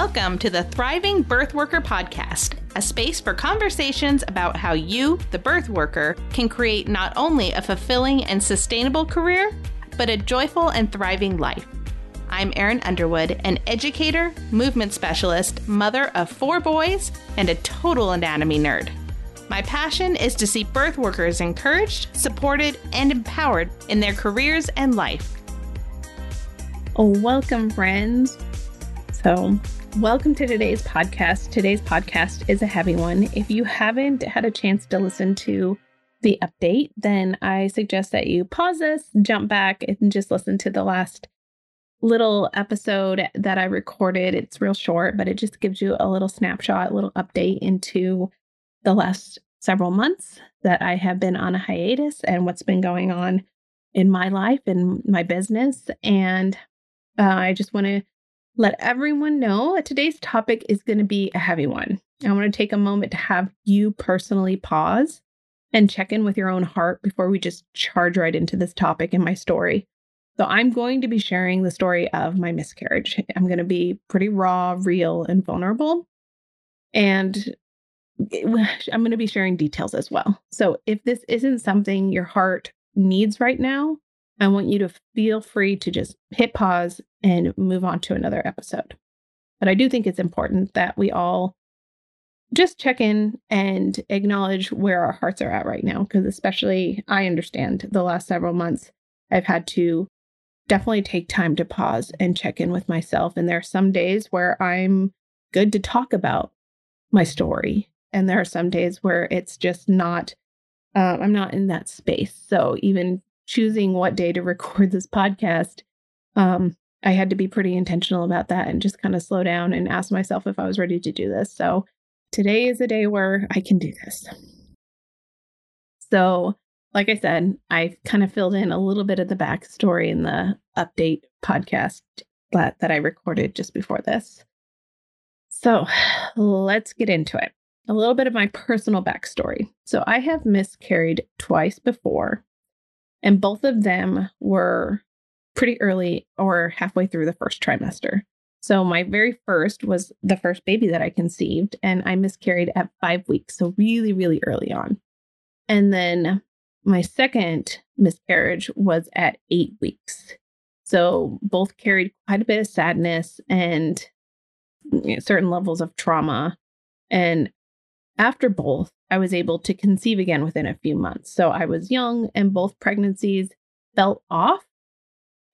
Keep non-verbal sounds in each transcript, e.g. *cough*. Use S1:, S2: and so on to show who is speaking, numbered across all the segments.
S1: Welcome to the Thriving Birth Worker Podcast, a space for conversations about how you, the birth worker, can create not only a fulfilling and sustainable career, but a joyful and thriving life. I'm Erin Underwood, an educator, movement specialist, mother of four boys, and a total anatomy nerd. My passion is to see birth workers encouraged, supported, and empowered in their careers and life. Welcome, friends. So, Welcome to today's podcast. Today's podcast is a heavy one. If you haven't had a chance to listen to the update, then I suggest that you pause this, jump back, and just listen to the last little episode that I recorded. It's real short, but it just gives you a little snapshot, a little update into the last several months that I have been on a hiatus and what's been going on in my life and my business. And uh, I just want to let everyone know that today's topic is going to be a heavy one. I want to take a moment to have you personally pause and check in with your own heart before we just charge right into this topic in my story. So, I'm going to be sharing the story of my miscarriage. I'm going to be pretty raw, real, and vulnerable. And *sighs* I'm going to be sharing details as well. So, if this isn't something your heart needs right now, I want you to feel free to just hit pause and move on to another episode. But I do think it's important that we all just check in and acknowledge where our hearts are at right now. Because, especially, I understand the last several months, I've had to definitely take time to pause and check in with myself. And there are some days where I'm good to talk about my story. And there are some days where it's just not, uh, I'm not in that space. So, even choosing what day to *laughs* record this podcast, um, I had to be pretty intentional about that and just kind of slow down and ask myself if I was ready to do this. So today is a day where I can do this. So, like I said, I kind of filled in a little bit of the backstory in the update podcast that, that I recorded just before this. So, let's get into it. A little bit of my personal backstory. So, I have miscarried twice before, and both of them were pretty early or halfway through the first trimester. So, my very first was the first baby that I conceived, and I miscarried at five weeks. So, really, really early on. And then my second miscarriage was at eight weeks. So, both carried quite a bit of sadness and certain levels of trauma. And after both, I was able to conceive again within a few months. So, I was young, and both pregnancies felt off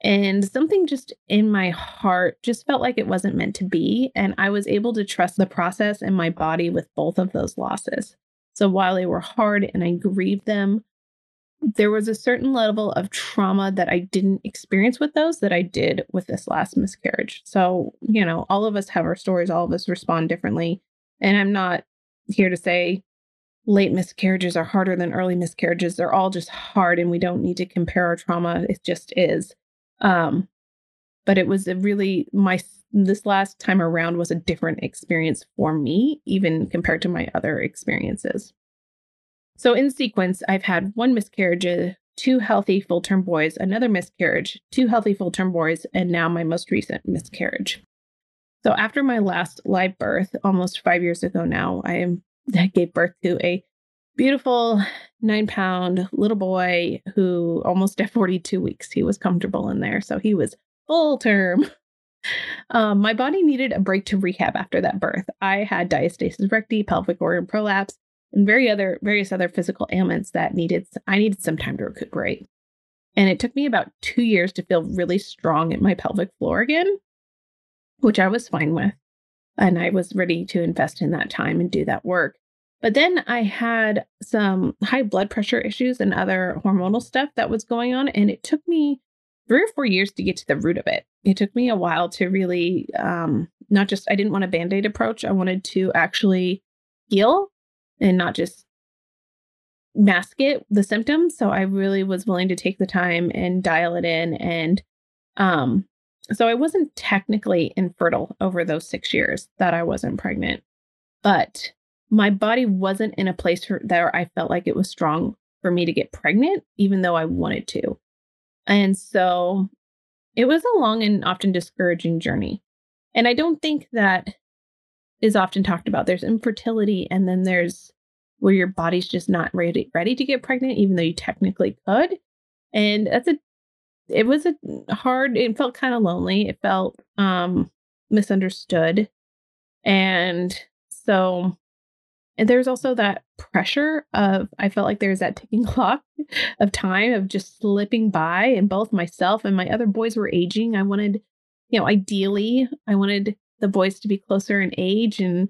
S1: and something just in my heart just felt like it wasn't meant to be. And I was able to trust the process and my body with both of those losses. So while they were hard and I grieved them, there was a certain level of trauma that I didn't experience with those that I did with this last miscarriage. So, you know, all of us have our stories, all of us respond differently. And I'm not here to say late miscarriages are harder than early miscarriages. They're all just hard and we don't need to compare our trauma. It just is. Um, but it was a really my this last time around was a different experience for me, even compared to my other experiences. So in sequence, I've had one miscarriage, uh, two healthy full term boys, another miscarriage, two healthy full term boys, and now my most recent miscarriage. So after my last live birth, almost five years ago now, I am I gave birth to a beautiful nine pound little boy who almost at 42 weeks he was comfortable in there so he was full term. Um, my body needed a break to rehab after that birth. I had diastasis recti pelvic organ prolapse and very other various other physical ailments that needed i needed some time to recuperate. And it took me about two years to feel really strong in my pelvic floor again which i was fine with and i was ready to invest in that time and do that work but then I had some high blood pressure issues and other hormonal stuff that was going on. And it took me three or four years to get to the root of it. It took me a while to really, um, not just, I didn't want a band aid approach. I wanted to actually heal and not just mask it, the symptoms. So I really was willing to take the time and dial it in. And um, so I wasn't technically infertile over those six years that I wasn't pregnant. But my body wasn't in a place where I felt like it was strong for me to get pregnant, even though I wanted to. And so it was a long and often discouraging journey. And I don't think that is often talked about. There's infertility, and then there's where your body's just not ready ready to get pregnant, even though you technically could. And that's a it was a hard it felt kind of lonely. It felt um misunderstood. And so and there's also that pressure of I felt like there's that ticking *laughs* clock of time of just slipping by and both myself and my other boys were aging. I wanted, you know, ideally I wanted the boys to be closer in age and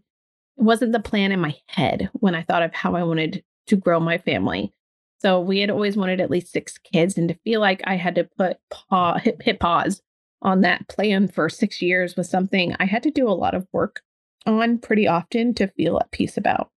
S1: it wasn't the plan in my head when I thought of how I wanted to grow my family. So we had always wanted at least six kids, and to feel like I had to put pause, hit, hit pause on that plan for six years was something I had to do a lot of work on pretty often to feel at peace about.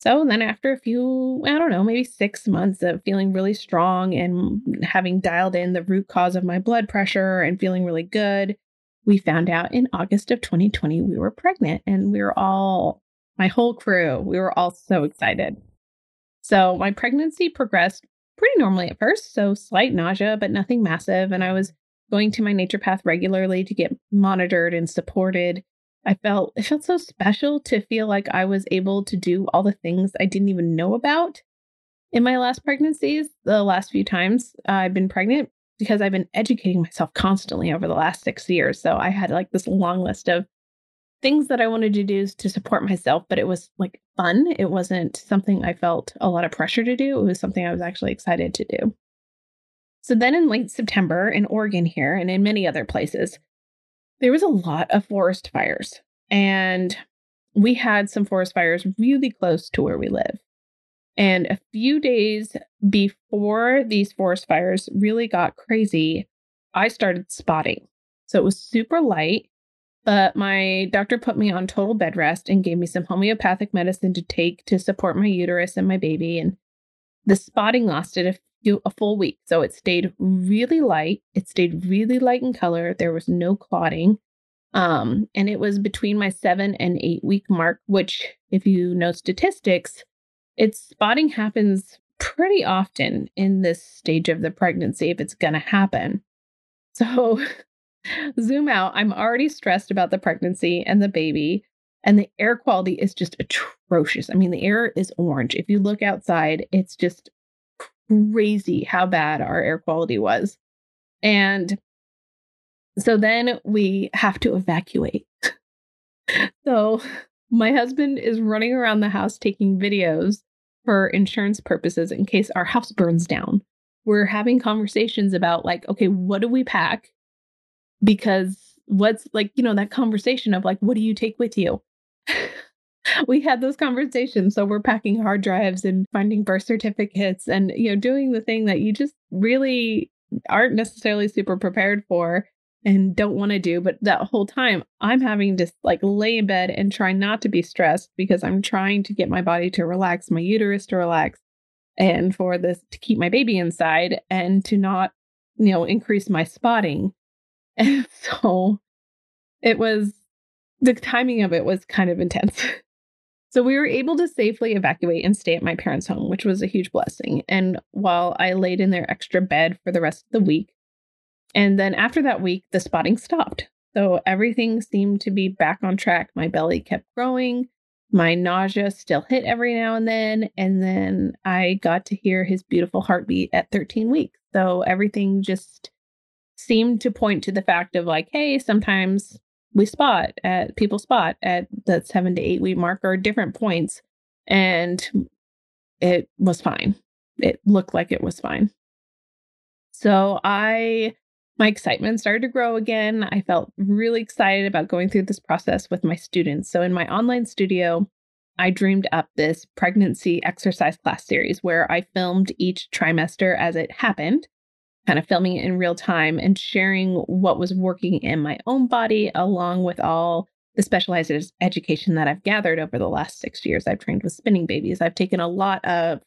S1: So then, after a few, I don't know, maybe six months of feeling really strong and having dialed in the root cause of my blood pressure and feeling really good, we found out in August of 2020 we were pregnant and we were all, my whole crew, we were all so excited. So my pregnancy progressed pretty normally at first. So slight nausea, but nothing massive. And I was going to my naturopath regularly to get monitored and supported. I felt it felt so special to feel like I was able to do all the things I didn't even know about in my last pregnancies, the last few times I've been pregnant because I've been educating myself constantly over the last six years. So I had like this long list of things that I wanted to do to support myself, but it was like fun. It wasn't something I felt a lot of pressure to do. It was something I was actually excited to do. So then in late September in Oregon here and in many other places, there was a lot of forest fires. And we had some forest fires really close to where we live. And a few days before these forest fires really got crazy, I started spotting. So it was super light, but my doctor put me on total bed rest and gave me some homeopathic medicine to take to support my uterus and my baby. And the spotting lasted a few, a full week. So it stayed really light. It stayed really light in color. There was no clotting. Um, and it was between my seven and eight week mark, which, if you know statistics, its spotting happens pretty often in this stage of the pregnancy if it's going to happen. So, *laughs* zoom out. I'm already stressed about the pregnancy and the baby, and the air quality is just atrocious. I mean, the air is orange. If you look outside, it's just crazy how bad our air quality was. And so then we have to evacuate. so my husband is running around the house taking videos for insurance purposes in case our house burns down. We're having conversations about, like, okay, what do we pack? Because what's like, you know, that conversation of like, what do you take with you? *laughs* we had those conversations. So we're packing hard drives and finding birth certificates and, you know, doing the thing that you just really aren't necessarily super prepared for and don't want to do. But that whole time, I'm having to like lay in bed and try not to be stressed because I'm trying to get my body to relax, my uterus to relax, and for this to keep my baby inside and to not, you know, increase my spotting. *laughs* And so it was the timing of it was kind of intense. *laughs* So we were able to safely evacuate and stay at my parents' home, which was a huge blessing. And while I laid in their extra bed for the rest of the week, and then after that week, the spotting stopped. So everything seemed to be back on track. My belly kept growing. My nausea still hit every now and then. And then I got to hear his beautiful heartbeat at 13 weeks. So everything just seemed to point to the fact of like, hey, sometimes we spot at people spot at the seven to eight week mark or different points. And it was fine. It looked like it was fine. So I my excitement started to grow again. I felt really excited about going through this process with my students. So, in my online studio, I dreamed up this pregnancy exercise class series where I filmed each trimester as it happened, kind of filming it in real time and sharing what was working in my own body, along with all the specialized education that I've gathered over the last six years. I've trained with spinning babies. I've taken a lot of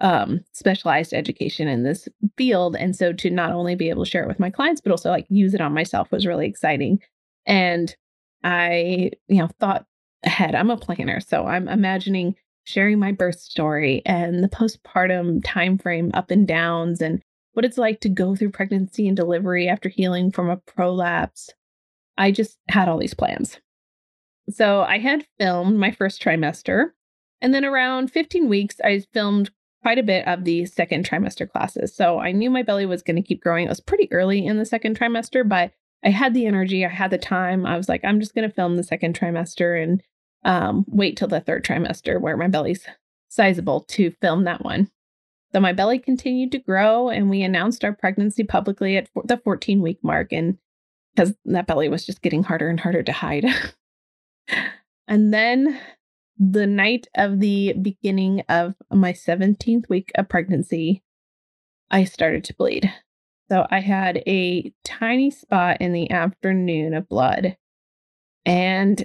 S1: um, specialized education in this field. And so to not only be able to share it with my clients, but also like use it on myself was really exciting. And I, you know, thought ahead. I'm a planner. So I'm imagining sharing my birth story and the postpartum time frame up and downs and what it's like to go through pregnancy and delivery after healing from a prolapse I just had all these plans. So I had filmed my first trimester. And then around 15 weeks, I filmed quite a bit of the second trimester classes. So I knew my belly was going to keep growing. It was pretty early in the second trimester, but I had the energy, I had the time. I was like, I'm just going to film the second trimester and um, wait till the third trimester where my belly's sizable to film that one. So my belly continued to grow, and we announced our pregnancy publicly at the 14 week mark. And because that belly was just getting harder and harder to hide. *laughs* and then the night of the beginning of my 17th week of pregnancy, I started to bleed. So I had a tiny spot in the afternoon of blood and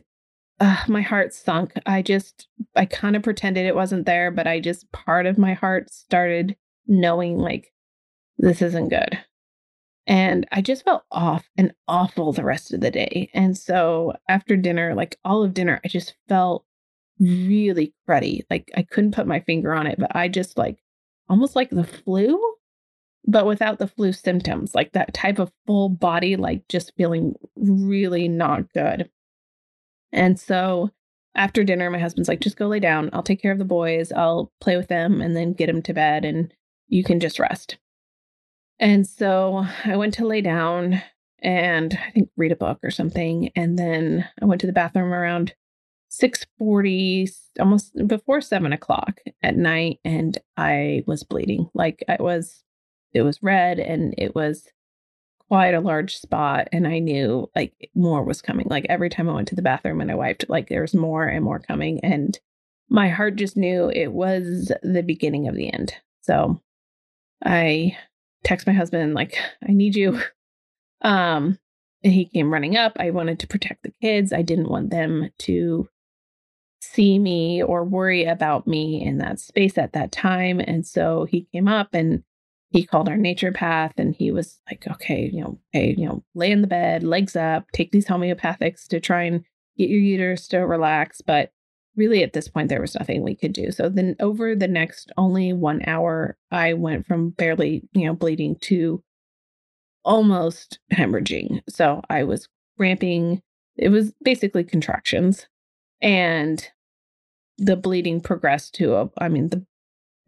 S1: uh, my heart sunk. I just, I kind of pretended it wasn't there, but I just, part of my heart started knowing like, this isn't good. And I just felt off and awful the rest of the day. And so after dinner, like all of dinner, I just felt really cruddy. Like I couldn't put my finger on it, but I just like almost like the flu, but without the flu symptoms, like that type of full body, like just feeling really not good. And so after dinner, my husband's like, just go lay down. I'll take care of the boys. I'll play with them and then get them to bed and you can just rest. And so I went to lay down and I think read a book or something. And then I went to the bathroom around 640, almost before seven o'clock at night. And I was bleeding. Like I was, it was red and it was quite a large spot. And I knew like more was coming. Like every time I went to the bathroom and I wiped, like there was more and more coming. And my heart just knew it was the beginning of the end. So I text my husband like I need you. Um and he came running up. I wanted to protect the kids. I didn't want them to see me or worry about me in that space at that time. And so he came up and he called our naturopath and he was like, okay, you know, hey, you know, lay in the bed, legs up, take these homeopathics to try and get your uterus to relax. But really at this point there was nothing we could do. So then over the next only one hour i went from barely you know bleeding to almost hemorrhaging. So i was ramping, it was basically contractions. And the bleeding progressed to a i mean the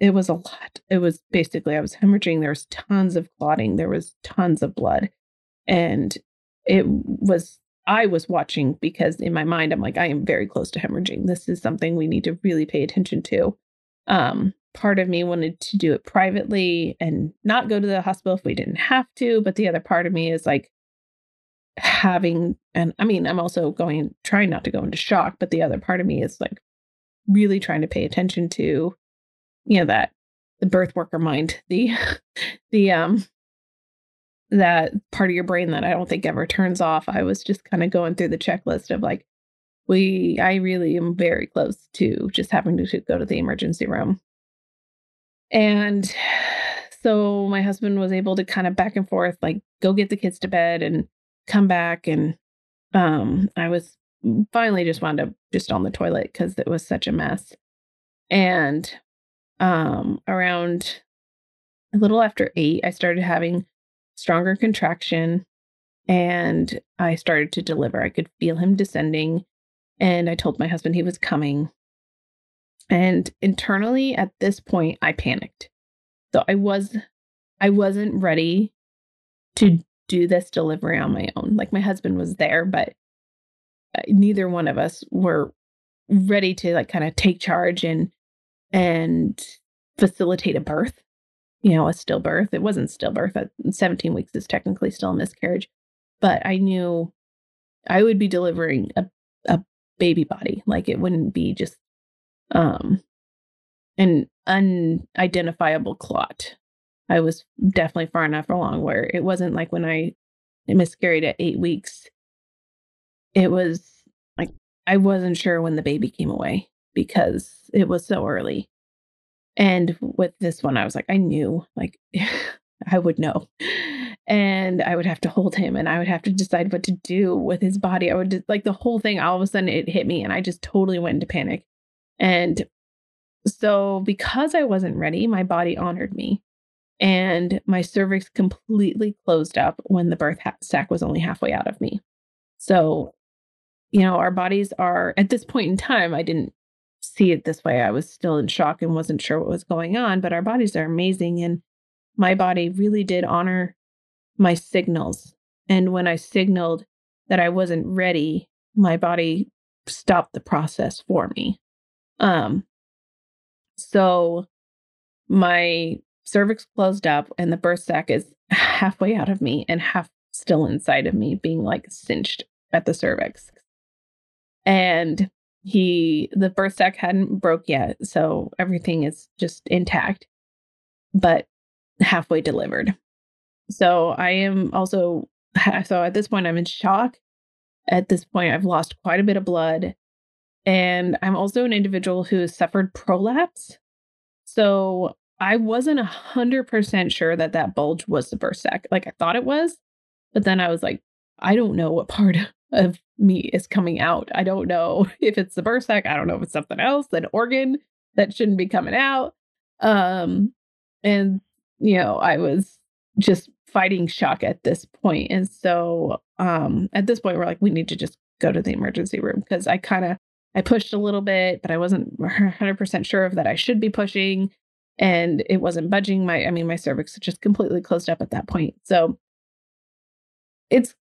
S1: it was a lot it was basically i was hemorrhaging there was tons of clotting there was tons of blood and it was I was watching because in my mind, I'm like, I am very close to hemorrhaging. This is something we need to really pay attention to. Um, part of me wanted to do it privately and not go to the hospital if we didn't have to. But the other part of me is like having, and I mean, I'm also going, trying not to go into shock, but the other part of me is like really trying to pay attention to, you know, that the birth worker mind, the, the, um, that part of your brain that I don't think ever turns off. I was just kind of going through the checklist of like, we, I really am very close to just having to, go to the emergency room. And so my husband was able to kind of back and forth, like go get the kids to bed and come back. And um, I was finally just wound up just on the toilet because it was such a mess. And um, around a little after eight, I started having stronger contraction, and I started to deliver. I could feel him descending, and I told my husband he was coming. And internally at this point, I panicked. So I was I wasn't ready to do this delivery on my own. Like my husband was there, but uh, neither one of us were ready to like kind of take charge and and facilitate a birth you know, a stillbirth. It wasn't stillbirth. At 17 weeks is technically still a miscarriage. But I knew I would be delivering a, a baby body. Like it wouldn't be just um an unidentifiable clot. I was definitely far enough along where it wasn't like when I miscarried at eight weeks. It was like I wasn't sure when the baby came away because it was so early. And with this one, I was like, I knew, like, *laughs* I would know. And I would have to hold him and I would have to decide what to do with his body. I would just, like the whole thing, all of a sudden it hit me and I just totally went into panic. And so, because I wasn't ready, my body honored me. And my cervix completely closed up when the birth ha- sac was only halfway out of me. So, you know, our bodies are at this point in time, I didn't see it this way. I was still in shock and wasn't sure what was going on, but our bodies are amazing. And my body really did honor my signals. And when I signaled that I wasn't ready, my body stopped the process for me. Um, so my cervix closed up and the birth sac is *laughs* halfway out of me and half still inside of me, being like cinched at the cervix. And he, the birth sac hadn't broke yet. So everything is just intact, but halfway delivered. So I am also, so at this point, I'm in shock. At this point, I've lost quite a bit of blood. And I'm also an individual who has suffered prolapse. So I wasn't a hundred percent sure that that bulge was the birth sac. Like I thought it was, but then I was like, I don't know what part of me is coming out. I don't know *laughs* if it's the birth sac. I don't know if it's something else, an organ that shouldn't be coming out. Um, and you know, I was just fighting shock at this point. And so um at this point we're like, we need to just go to the emergency room because I kind of I pushed a little bit, but I wasn't *laughs* 100% sure of that I should be pushing and it wasn't budging my I mean my cervix just completely closed up at that point. So it's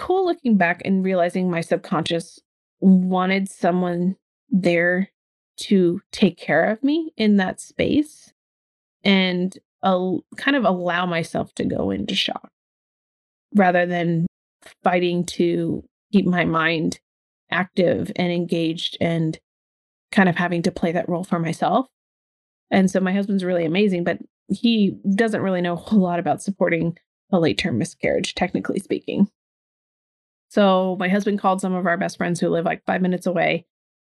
S1: cool looking back and realizing my subconscious wanted someone there to take care of me in that space and kind of allow myself to go into shock rather than fighting to keep my mind active and engaged and kind of having to play that role for myself. And so my husband's really amazing, but he doesn't really know a whole lot about supporting a late term miscarriage, technically speaking. So my husband called some of our best friends who live like five minutes away.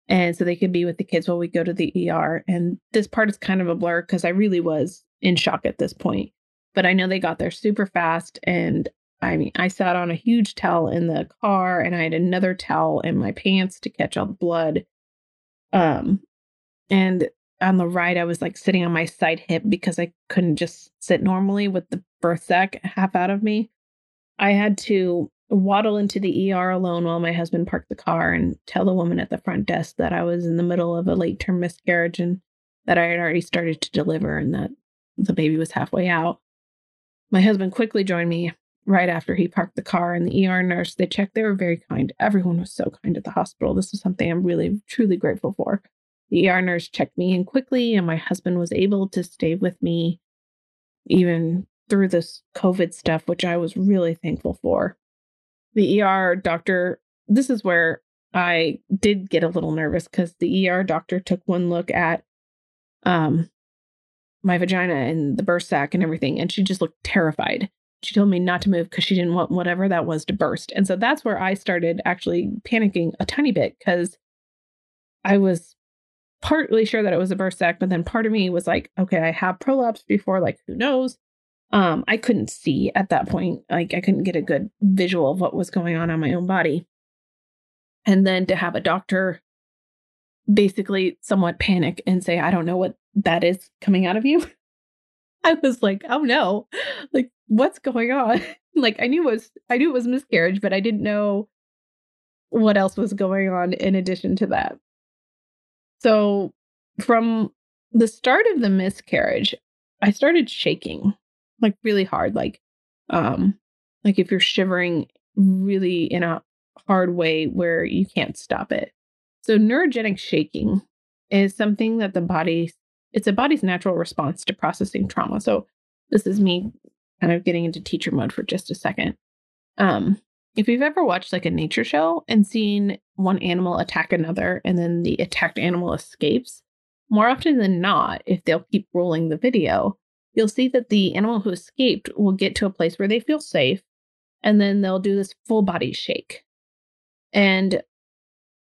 S1: And so they could be with the kids while we go to the ER. And this part is kind of a blur because I really was in shock at this point. But I know they got there super fast. And I mean, I sat on a huge towel in the car and I had another towel in my pants to catch all the blood. Um, and on the ride, I was like sitting on my side hip because I couldn't just sit normally with the birth sac half out of me. I had to waddle into the ER alone while my husband parked the car and tell the woman at the front desk that I was in the middle of a late term miscarriage and that I had already started to deliver and that the baby was halfway out. My husband quickly joined me right after he parked the car and the ER nurse. They checked, they were very kind. Everyone was so kind at the hospital. This is something I'm really, truly grateful for. The ER nurse checked me in quickly, and my husband was able to stay with me even through this COVID stuff, which I was really thankful for. The ER doctor, this is where I did get a little nervous because the ER doctor took one look at um my vagina and the birth sac and everything, and she just looked terrified. She told me not to move because she didn't want whatever that was to burst. And so that's where I started actually panicking a tiny bit because I was partly sure that it was a birth sac, but then part of me was like, okay, I have prolapse before, like who knows? Um, I couldn't see at that point. Like I couldn't get a good visual of what was going on on my own body. And then to have a doctor basically somewhat panic and say, I don't know what that is coming out of you. *laughs* I was like, oh no, like what's going on? *laughs* like I knew it was I knew it was miscarriage, but I didn't know what else was going on in addition to that. So from the start of the miscarriage, I started shaking like really hard, like um like if you're shivering really in a hard way where you can't stop it. So neurogenic shaking is something that the body it's a body's natural response to processing trauma. So this is me kind of getting into teacher mode for just a second. Um, if you've ever watched like a nature show and seen one animal attack another and then the attacked animal escapes, more often than not, if they'll keep rolling the video, you'll see that the animal who escaped will get to a place where they feel safe and then they'll do this full body shake. And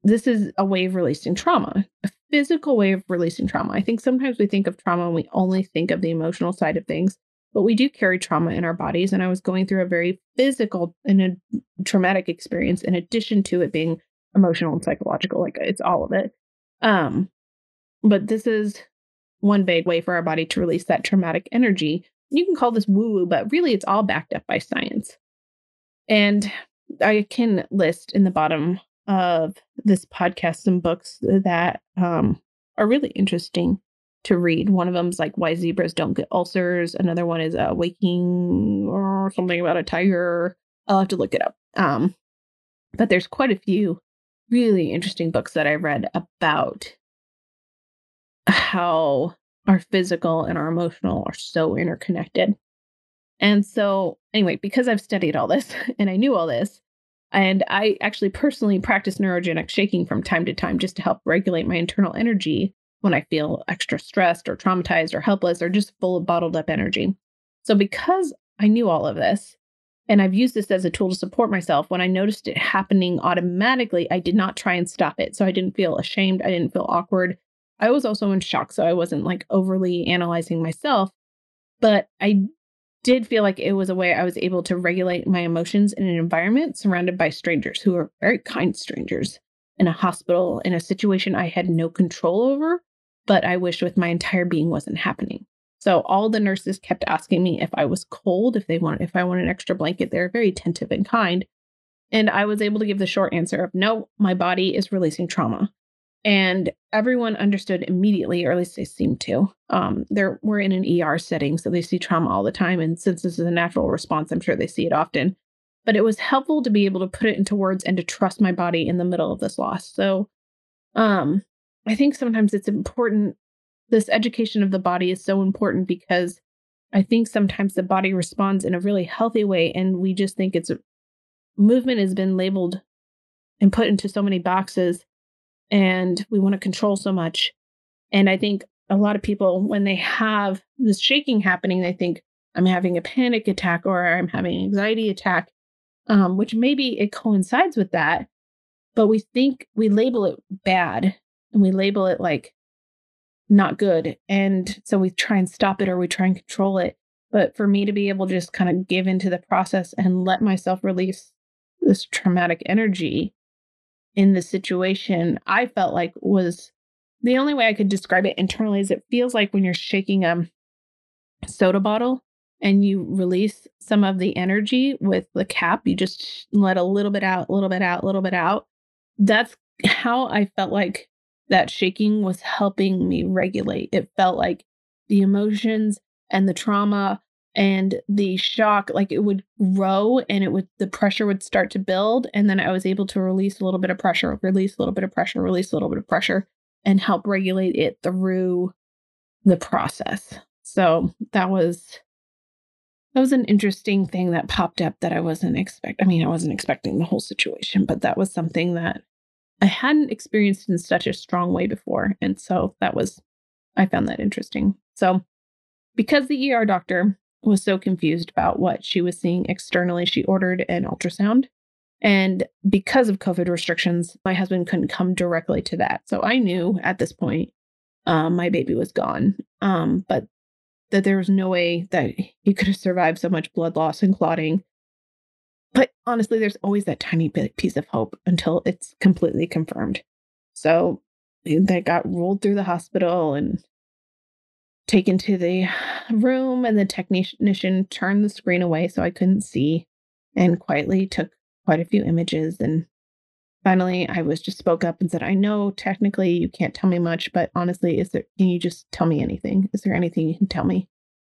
S1: this is a way of releasing trauma, a physical way of releasing trauma. I think sometimes we think of trauma and we only think of the emotional side of things, but we do carry trauma in our bodies. And I was going through a very physical and a traumatic experience in addition to it being emotional and psychological. Like it's all of it. Um, but this is one big way for our body to release that traumatic energy. You can call this woo woo, but really it's all backed up by science. And I can list in the bottom of this podcast some books that um, are really interesting to read. One of them is like Why Zebras Don't Get Ulcers. Another one is uh, Waking or something about a tiger. I'll have to look it up. Um, but there's quite a few really interesting books that I read about how our physical and our emotional are so interconnected. And so, anyway, because I've studied all this *laughs* and I knew all this, and I actually personally practice neurogenic shaking from time to time just to help regulate my internal energy when I feel extra stressed or traumatized or helpless or just full of bottled up energy. So, because I knew all of this, and I've used this as a tool to support myself, when I noticed it happening automatically, I did not try and stop it. So, I didn't feel ashamed. I didn't feel awkward. I was also in shock. So, I wasn't like overly analyzing myself. But I did feel like it was a way I was able to regulate my emotions in an environment surrounded by strangers who are very kind strangers in a hospital in a situation I had no control over, but I wished with my entire being wasn't happening. So all the nurses kept asking me if I was cold, if they want if I want an extra blanket. They're very attentive and kind. And I was able to give the short answer of no, my body is releasing trauma. And everyone understood immediately, or at least they seemed to. Um, they're we're in an ER setting, so they see trauma all the time. And since this is a natural response, I'm sure they see it often. But it was helpful to be able to put it into words and to trust my body in the middle of this loss. So um, I think sometimes it's important. This education of the body is so important because I think sometimes the body responds in a really healthy way, and we just think it's movement has been labeled and put into so many boxes and we want to control so much. And I think a lot of people, when they have this shaking happening, they think, I'm having a panic attack or I'm having an anxiety attack, um, which maybe it coincides with that. But we think we label it bad and we label it like not good. And so we try and stop it or we try and control it. But for me to be able to just kind of give into the process and let myself release this traumatic energy in the situation, I felt like was the only way I could describe it internally is it feels like when you're shaking a soda bottle and you release some of the energy with the cap, you just let a little bit out, a little bit out, a little bit out. That's how I felt like that shaking was helping me regulate. It felt like the emotions and the trauma and the shock like it would grow and it would the pressure would start to build and then i was able to release a little bit of pressure release a little bit of pressure release a little bit of pressure and help regulate it through the process. So that was that was an interesting thing that popped up that i wasn't expect i mean i wasn't expecting the whole situation but that was something that i hadn't experienced in such a strong way before and so that was i found that interesting. So because the ER doctor was so confused about what she was seeing externally, she ordered an ultrasound. And because of COVID restrictions, my husband couldn't come directly to that. So I knew at this point um, my baby was gone, um, but that there was no way that he could have survived so much blood loss and clotting. But honestly, there's always that tiny bit piece of hope until it's completely confirmed. So they got rolled through the hospital and taken to the room, and the technician turned the screen away so I couldn't see and quietly took quite a few images. And finally, I was just spoke up and said, I know technically you can't tell me much, but honestly, is there, can you just tell me anything? Is there anything you can tell me?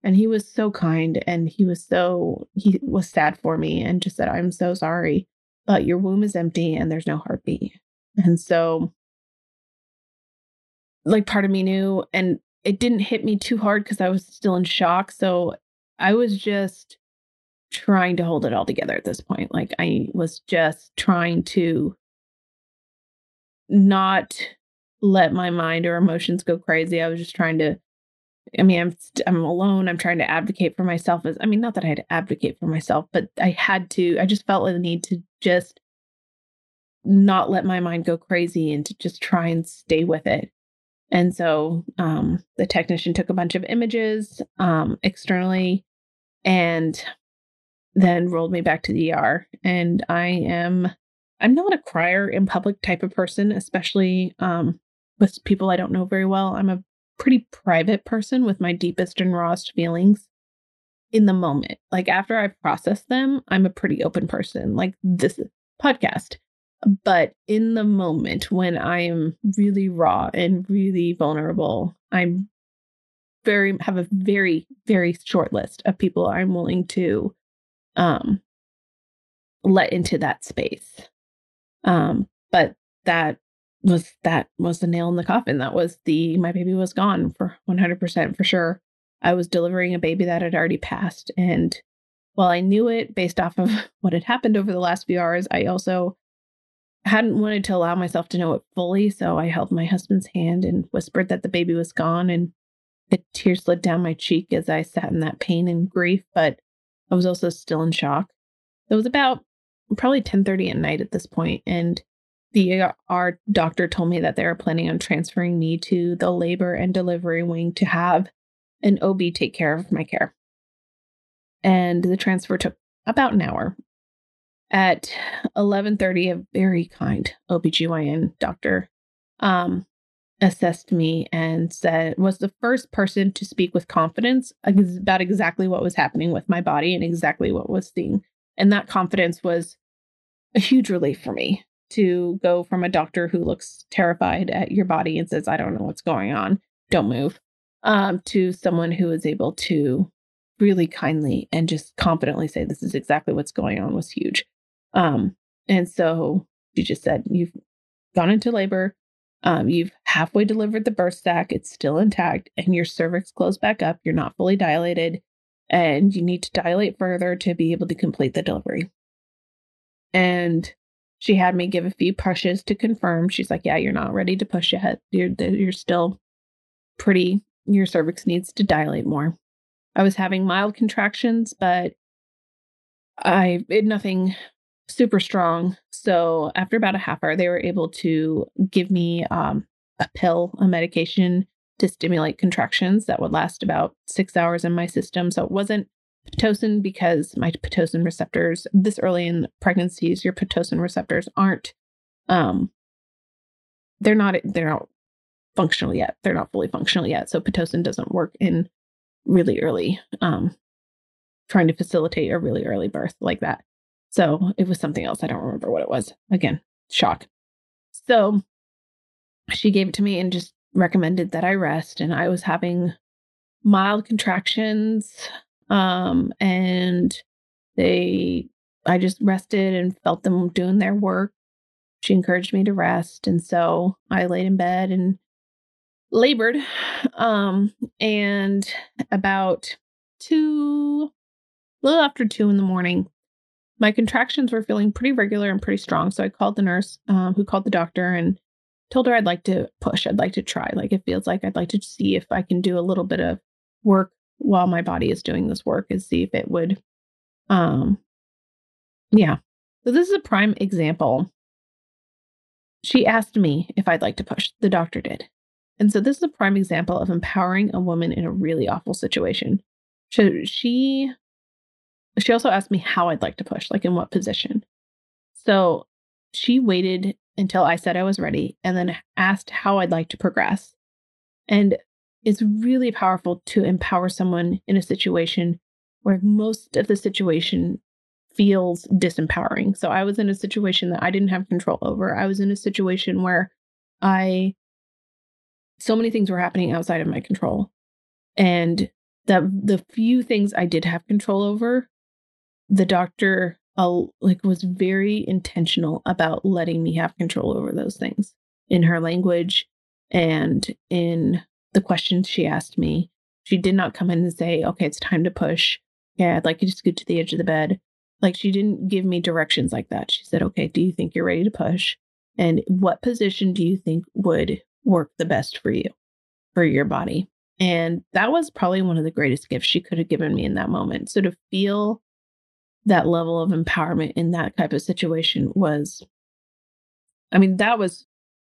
S1: And he was so kind and he was so, he was sad for me and just said, I'm so sorry, but your womb is empty and there's no heartbeat. And so, like, part of me knew, and it didn't hit me too hard because I was still in shock. So I was just trying to hold it all together at this point. Like I was just trying to not let my mind or emotions go crazy. I was just trying to I mean, I'm I'm alone. I'm trying to advocate for myself as I mean, not that I had to advocate for myself, but I had to I just felt the need to just not let my mind go crazy and to just try and stay with it. And so um, the technician took a bunch of images um, externally and then rolled me back to the ER. And I am, I'm not a crier in public type of person, especially um, with people I don't know very well. I'm a pretty private person with my deepest and rawest feelings. in the moment. Like after I've processed them, I'm a pretty open person, like this podcast. But in the moment when I am really raw and really vulnerable, I'm very have a very very short list of people I'm willing to um let into that space. Um but that was that was the nail in the coffin. That was the my baby was gone for 100% for sure. I was delivering a baby that had already passed and while I knew it based off of *laughs* what had happened over the last few hours, I also hadn't wanted to allow myself to know it fully, so I held my husband's hand and whispered that the baby was gone and the tears slid down my cheek as I sat in that pain and grief, but I was also still in shock. It was about probably 10:30 at night at this point and the our doctor told me that they were planning on transferring me to the labor and delivery wing to have an OB take care of my care. And the transfer took about an hour. At 11:30 a very kind OBGYN doctor um assessed me and said was the first person to speak with confidence about exactly what was happening with my body and exactly what was seeing. And that confidence was a huge relief for me to go from a doctor who looks terrified at your body and says, I don't know what's going on, don't move, um, to someone who is able to really kindly and just confidently say, This is exactly what's going on was huge. Um, and so she just said, You've gone into labor, um, you've halfway delivered the birth sac, it's still intact, and your cervix closed back up, you're not fully dilated, and you need to dilate further to be able to complete the delivery. And she had me give a few pushes to confirm. She's like, "Yeah, you're not ready to push yet. You're you're still pretty. Your cervix needs to dilate more." I was having mild contractions, but I it nothing super strong. So after about a half hour, they were able to give me um, a pill, a medication to stimulate contractions that would last about six hours in my system. So it wasn't Pitocin because my Pitocin receptors, this early in pregnancies, your Pitocin receptors aren't, um, they're not, they're not functional yet. They're not fully functional yet. So Pitocin doesn't work in really early, um, trying to facilitate a really early birth like that. So it was something else. I don't remember what it was. Again, shock. So she gave it to me and just recommended that I rest. And I was having mild contractions um, and they, I just rested and felt them doing their work. She encouraged me to rest. And so I laid in bed and labored. Um, and about two, a little after two in the morning, my contractions were feeling pretty regular and pretty strong. So I called the nurse um, who called the doctor and told her I'd like to push. I'd like to try. Like it feels like I'd like to see if I can do a little bit of work while my body is doing this work and see if it would um yeah so this is a prime example she asked me if i'd like to push the doctor did and so this is a prime example of empowering a woman in a really awful situation so she she also asked me how i'd like to push like in what position so she waited until i said i was ready and then asked how i'd like to progress and it's really powerful to empower someone in a situation where most of the situation feels disempowering. So I was in a situation that I didn't have control over. I was in a situation where I so many things were happening outside of my control. And the the few things I did have control over, the doctor uh, like was very intentional about letting me have control over those things in her language and in the questions she asked me. She did not come in and say, okay, it's time to push. Yeah, I'd like you to scoot to the edge of the bed. Like she didn't give me directions like that. She said, okay, do you think you're ready to push? And what position do you think would work the best for you, for your body? And that was probably one of the greatest gifts she could have given me in that moment. So to feel that level of empowerment in that type of situation was, I mean, that was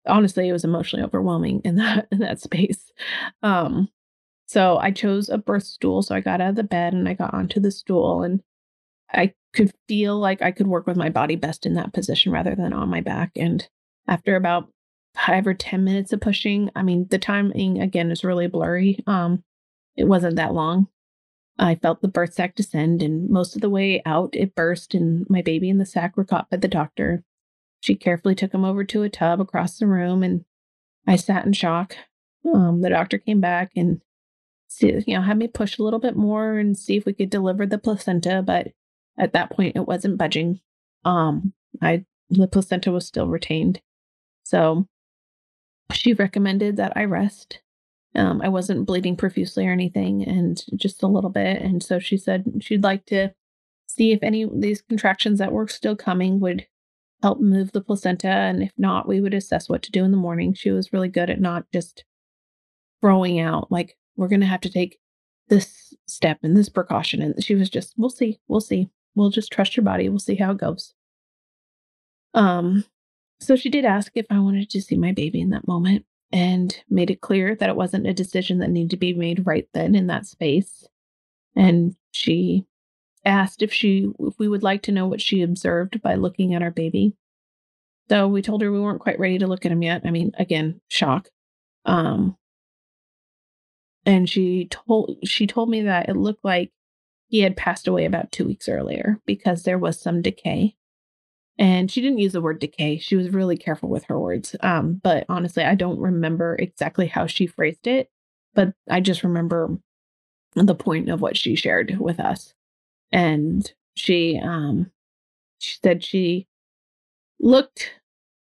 S1: honestly it was emotionally overwhelming in that in that space. Um so i chose a birth stool so i got out of the bed and i got onto the stool and i could feel like i could work with my body best in that position rather than on my back and after about five or ten minutes of pushing i mean the timing again is really blurry. Um it wasn't that long I felt the birth sac descend, and most of the way out, it burst, and my baby and the sac were caught by the doctor. She carefully took him over to a tub across the room, and I sat in shock. Um, the doctor came back and see, you know, had me push a little bit more and see if we could deliver the placenta, but at that point, it wasn't budging. Um, I the placenta was still retained, so she recommended that I rest um, I wasn't bleeding profusely or anything, and just a little bit. And so she said she'd like to see if any of these contractions that were still coming would help move the placenta. And if not, we would assess what to do in the morning. She was really good at not just throwing out, like, we're going to have to take this step and this precaution. And she was just, we'll see, we'll see. We'll just trust your body. We'll see how it goes. Um, so she did ask if I wanted to see my baby in that moment and made it clear that it wasn't a decision that needed to be made right then in that space. And she asked if she if we would like to know what she observed by looking at our baby. So we told her we weren't quite ready to look at him yet. I mean, again, shock. Um and she told she told me that it looked like he had passed away about 2 weeks earlier because there was some decay and she didn't use the word decay. She was really careful with her words. Um, but honestly, I don't remember exactly how she phrased it, but I just remember the point of what she shared with us. And she um she said she looked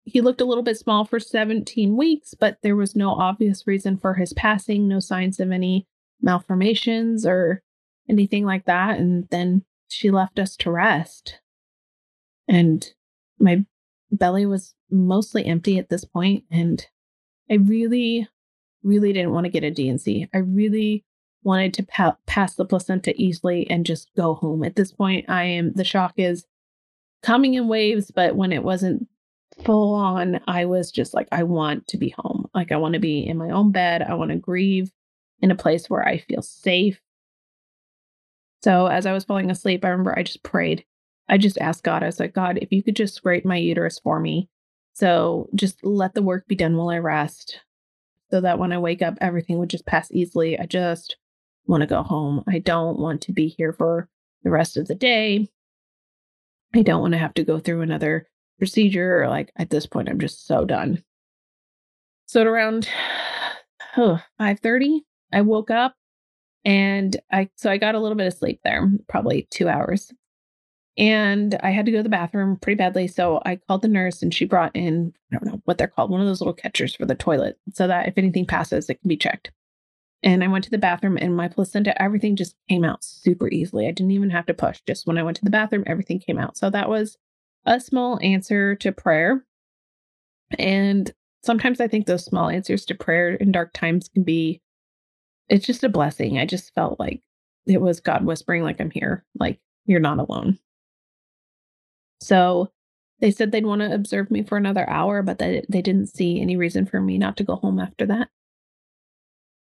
S1: he looked a little bit small for 17 weeks, but there was no obvious reason for his passing, no signs of any malformations or anything like that. And then she left us to rest. And my belly was mostly empty at this point and I really really didn't want to get a D&C. I really wanted to pa- pass the placenta easily and just go home. At this point, I am the shock is coming in waves, but when it wasn't full on, I was just like I want to be home. Like I want to be in my own bed. I want to grieve in a place where I feel safe. So as I was falling asleep, I remember I just prayed I just asked God, I was like, God, if you could just scrape my uterus for me. So just let the work be done while I rest so that when I wake up, everything would just pass easily. I just want to go home. I don't want to be here for the rest of the day. I don't want to have to go through another procedure. Or like at this point, I'm just so done. So at around oh, 5:30, I woke up and I so I got a little bit of sleep there, probably two hours. And I had to go to the bathroom pretty badly. So I called the nurse and she brought in, I don't know what they're called, one of those little catchers for the toilet so that if anything passes, it can be checked. And I went to the bathroom and my placenta, everything just came out super easily. I didn't even have to push. Just when I went to the bathroom, everything came out. So that was a small answer to prayer. And sometimes I think those small answers to prayer in dark times can be, it's just a blessing. I just felt like it was God whispering, like, I'm here, like, you're not alone. So they said they'd want to observe me for another hour, but they, they didn't see any reason for me not to go home after that.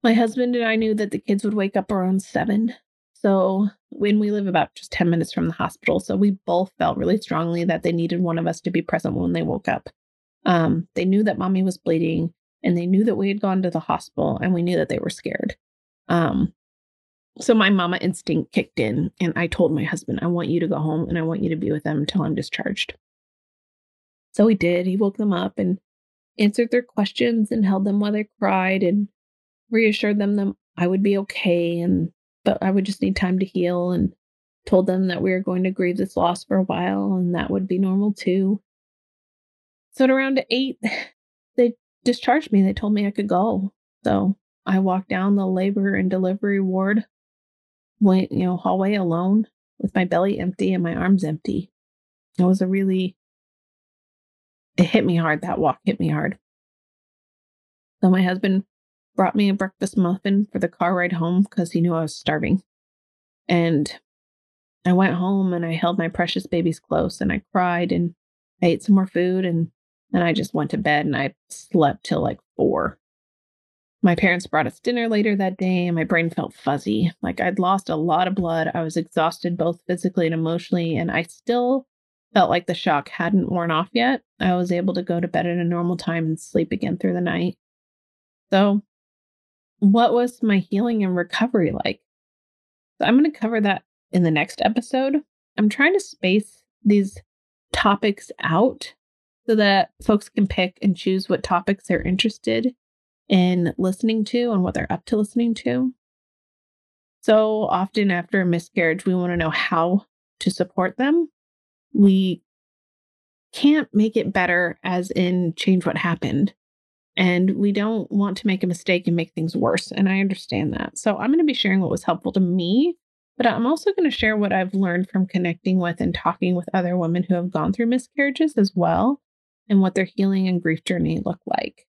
S1: My husband and I knew that the kids would wake up around seven. So when we live about just 10 minutes from the hospital, so we both felt really strongly that they needed one of us to be present when they woke up. Um, they knew that mommy was bleeding and they knew that we had gone to the hospital and we knew that they were scared. Um, so my mama instinct kicked in, and I told my husband, I want you to go home and I want you to be with them until I'm discharged. So he did. He woke them up and answered their questions and held them while they cried and reassured them that I would be okay and but I would just need time to heal and told them that we were going to grieve this loss for a while and that would be normal too. So at around eight, they discharged me. They told me I could go. So I walked down the labor and delivery ward went, you know, hallway alone with my belly empty and my arms empty. It was a really, it hit me hard. That walk hit me hard. So my husband brought me a breakfast muffin for the car ride home because he knew I was starving. And I went home and I held my precious babies close and I cried and I ate some more food and then I just went to bed and I slept till like four. My parents brought us dinner later that day, and my brain felt fuzzy. Like I'd lost a lot of blood. I was exhausted both physically and emotionally, and I still felt like the shock hadn't worn off yet. I was able to go to bed at a normal time and sleep again through the night. So, what was my healing and recovery like? So I'm going to cover that in the next episode. I'm trying to space these topics out so that folks can pick and choose what topics they're interested in listening to and what they're up to listening to. So often after a miscarriage, we want to know how to support them. We can't make it better, as in change what happened. And we don't want to make a mistake and make things worse. And I understand that. So I'm going to be sharing what was helpful to me, but I'm also going to share what I've learned from connecting with and talking with other women who have gone through miscarriages as well and what their healing and grief journey look like.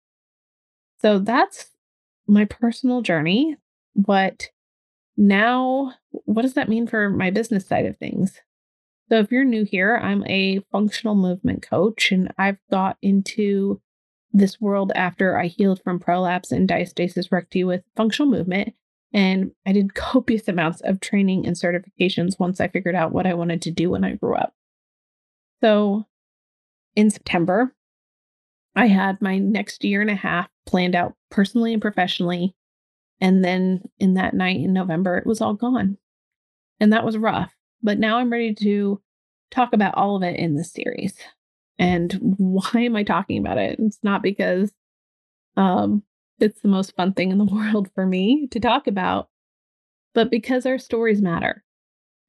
S1: So that's my personal journey. What now, what does that mean for my business side of things? So, if you're new here, I'm a functional movement coach, and I've got into this world after I healed from prolapse and diastasis recti with functional movement. And I did *laughs* copious amounts of training and certifications once I figured out what I wanted to do when I grew up. So, in September, I had my next year and a half planned out personally and professionally. And then in that night in November, it was all gone. And that was rough. But now I'm ready to talk about all of it in this series. And why am I talking about it? It's not because um, it's the most fun thing in the *laughs* world for me to talk about, but because our stories matter.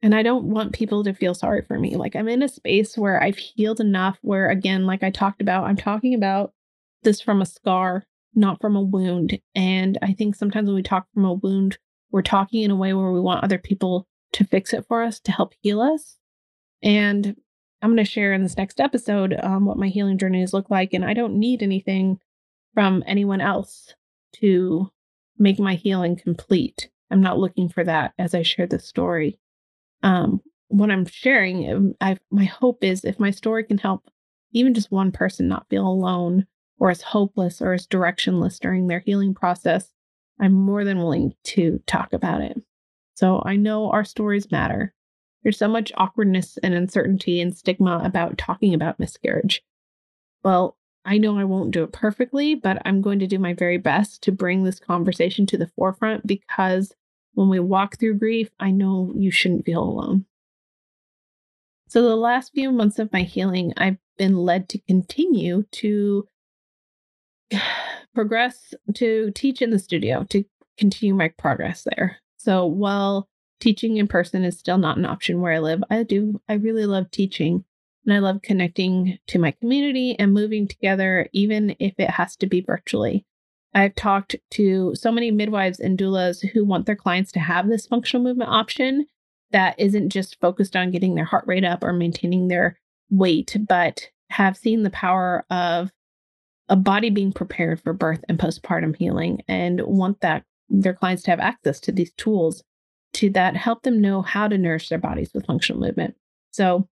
S1: And I don't want people to feel sorry for me. Like I'm in a space where I've healed enough, where again, like I talked about, I'm talking about this from a scar, not from a wound. And I think sometimes when we talk from a wound, we're talking in a way where we want other people to fix it for us, to help heal us. And I'm going to share in this next episode um, what my healing journeys look like. And I don't need anything from anyone else to make my healing complete. I'm not looking for that as I share this story. Um, what I'm sharing, um, I my hope is if my story can help even just one person not feel alone or as hopeless or as directionless during their healing process, I'm more than willing to talk about it. So I know our stories matter. There's so much awkwardness and uncertainty and stigma about talking about miscarriage. Well, I know I won't do it perfectly, but I'm going to do my very best to bring this conversation to the forefront because when we walk through grief, I know you shouldn't feel alone. So, the last few months of my healing, I've been led to continue to *sighs* progress, to teach in the studio, to continue my progress there. So, while teaching in person is still not an option where I live, I do, I really love teaching and I love connecting to my community and moving together, even if it has to be virtually. I've talked to so many midwives and doulas who want their clients to have this functional movement option that isn't just focused on getting their heart rate up or maintaining their weight, but have seen the power of a body being prepared for birth and postpartum healing and want that their clients to have access to these tools to that help them know how to nourish their bodies with functional movement. So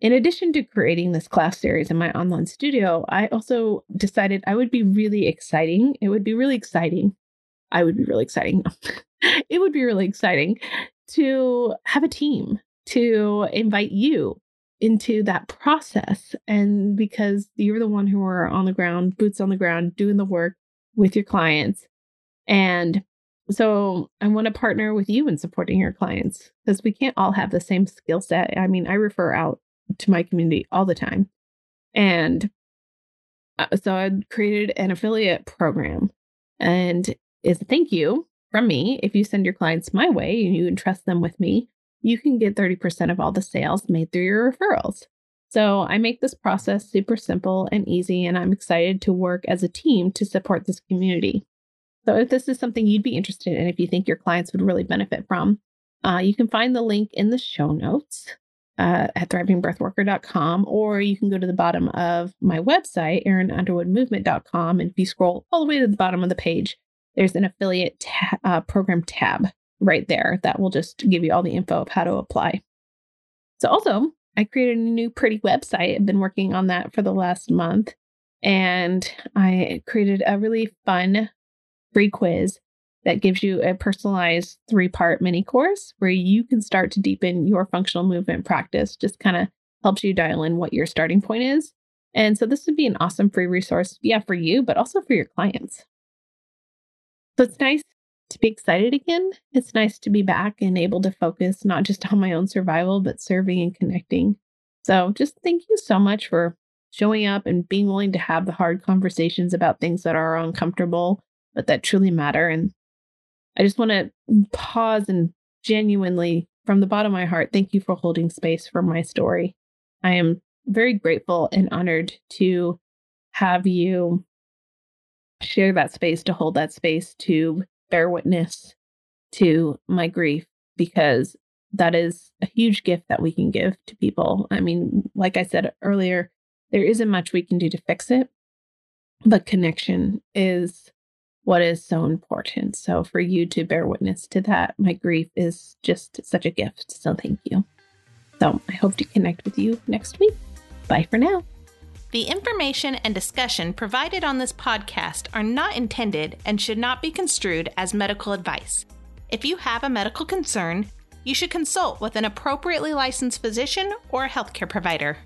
S1: in addition to creating this class series in my online studio, I also decided I would be really exciting. It would be really exciting. I would be really exciting. *laughs* it would be really exciting to have a team, to invite you into that process. And because you're the one who are on the ground, boots on the ground, doing the work with your clients. And so I want to partner with you in supporting your clients because we can't all have the same skill set. I mean, I refer out to my community all the time. And uh, so I created an affiliate program and is a thank you from me. If you send your clients my way and you entrust them with me, you can get 30% of all the sales made through your referrals. So I make this process super simple and easy, and I'm excited to work as a team to support this community. So if this is something you'd be interested in, if you think your clients would really benefit from, uh, you can find the link in the show notes uh, at thrivingbirthworker.com, or you can go to the bottom of my website, erinunderwoodmovement.com. And if you scroll all the way to the bottom of the page, there's an affiliate ta- uh, program tab right there that will just give you all the info of how to apply. So, also, I created a new pretty website. I've been working on that for the last month. And I created a really fun free quiz that gives you a personalized three part mini course where you can start to deepen your functional movement practice, just kind of helps you dial in what your starting point is. And so this would be an awesome free resource, yeah, for you, but also for your clients. So it's nice to be excited again. It's nice to be back and able to focus not just on my own survival, but serving and connecting. So, just thank you so much for showing up and being willing to have the hard conversations about things that are uncomfortable, but that truly matter. And I just want to pause and genuinely, from the bottom of my heart, thank you for holding space for my story. I am very grateful and honored to have you share that space, to hold that space, to bear witness to my grief, because that is a huge gift that we can give to people. I mean, like I said earlier, there isn't much we can do to fix it, but connection is what is so important. So for you to bear witness to that, my grief is just such a gift. So thank you. So I hope to connect with you next week. Bye for now.
S2: The information and discussion provided on this podcast are not intended and should not be construed as medical advice. If you have a medical concern, you should consult with an appropriately licensed physician or healthcare provider.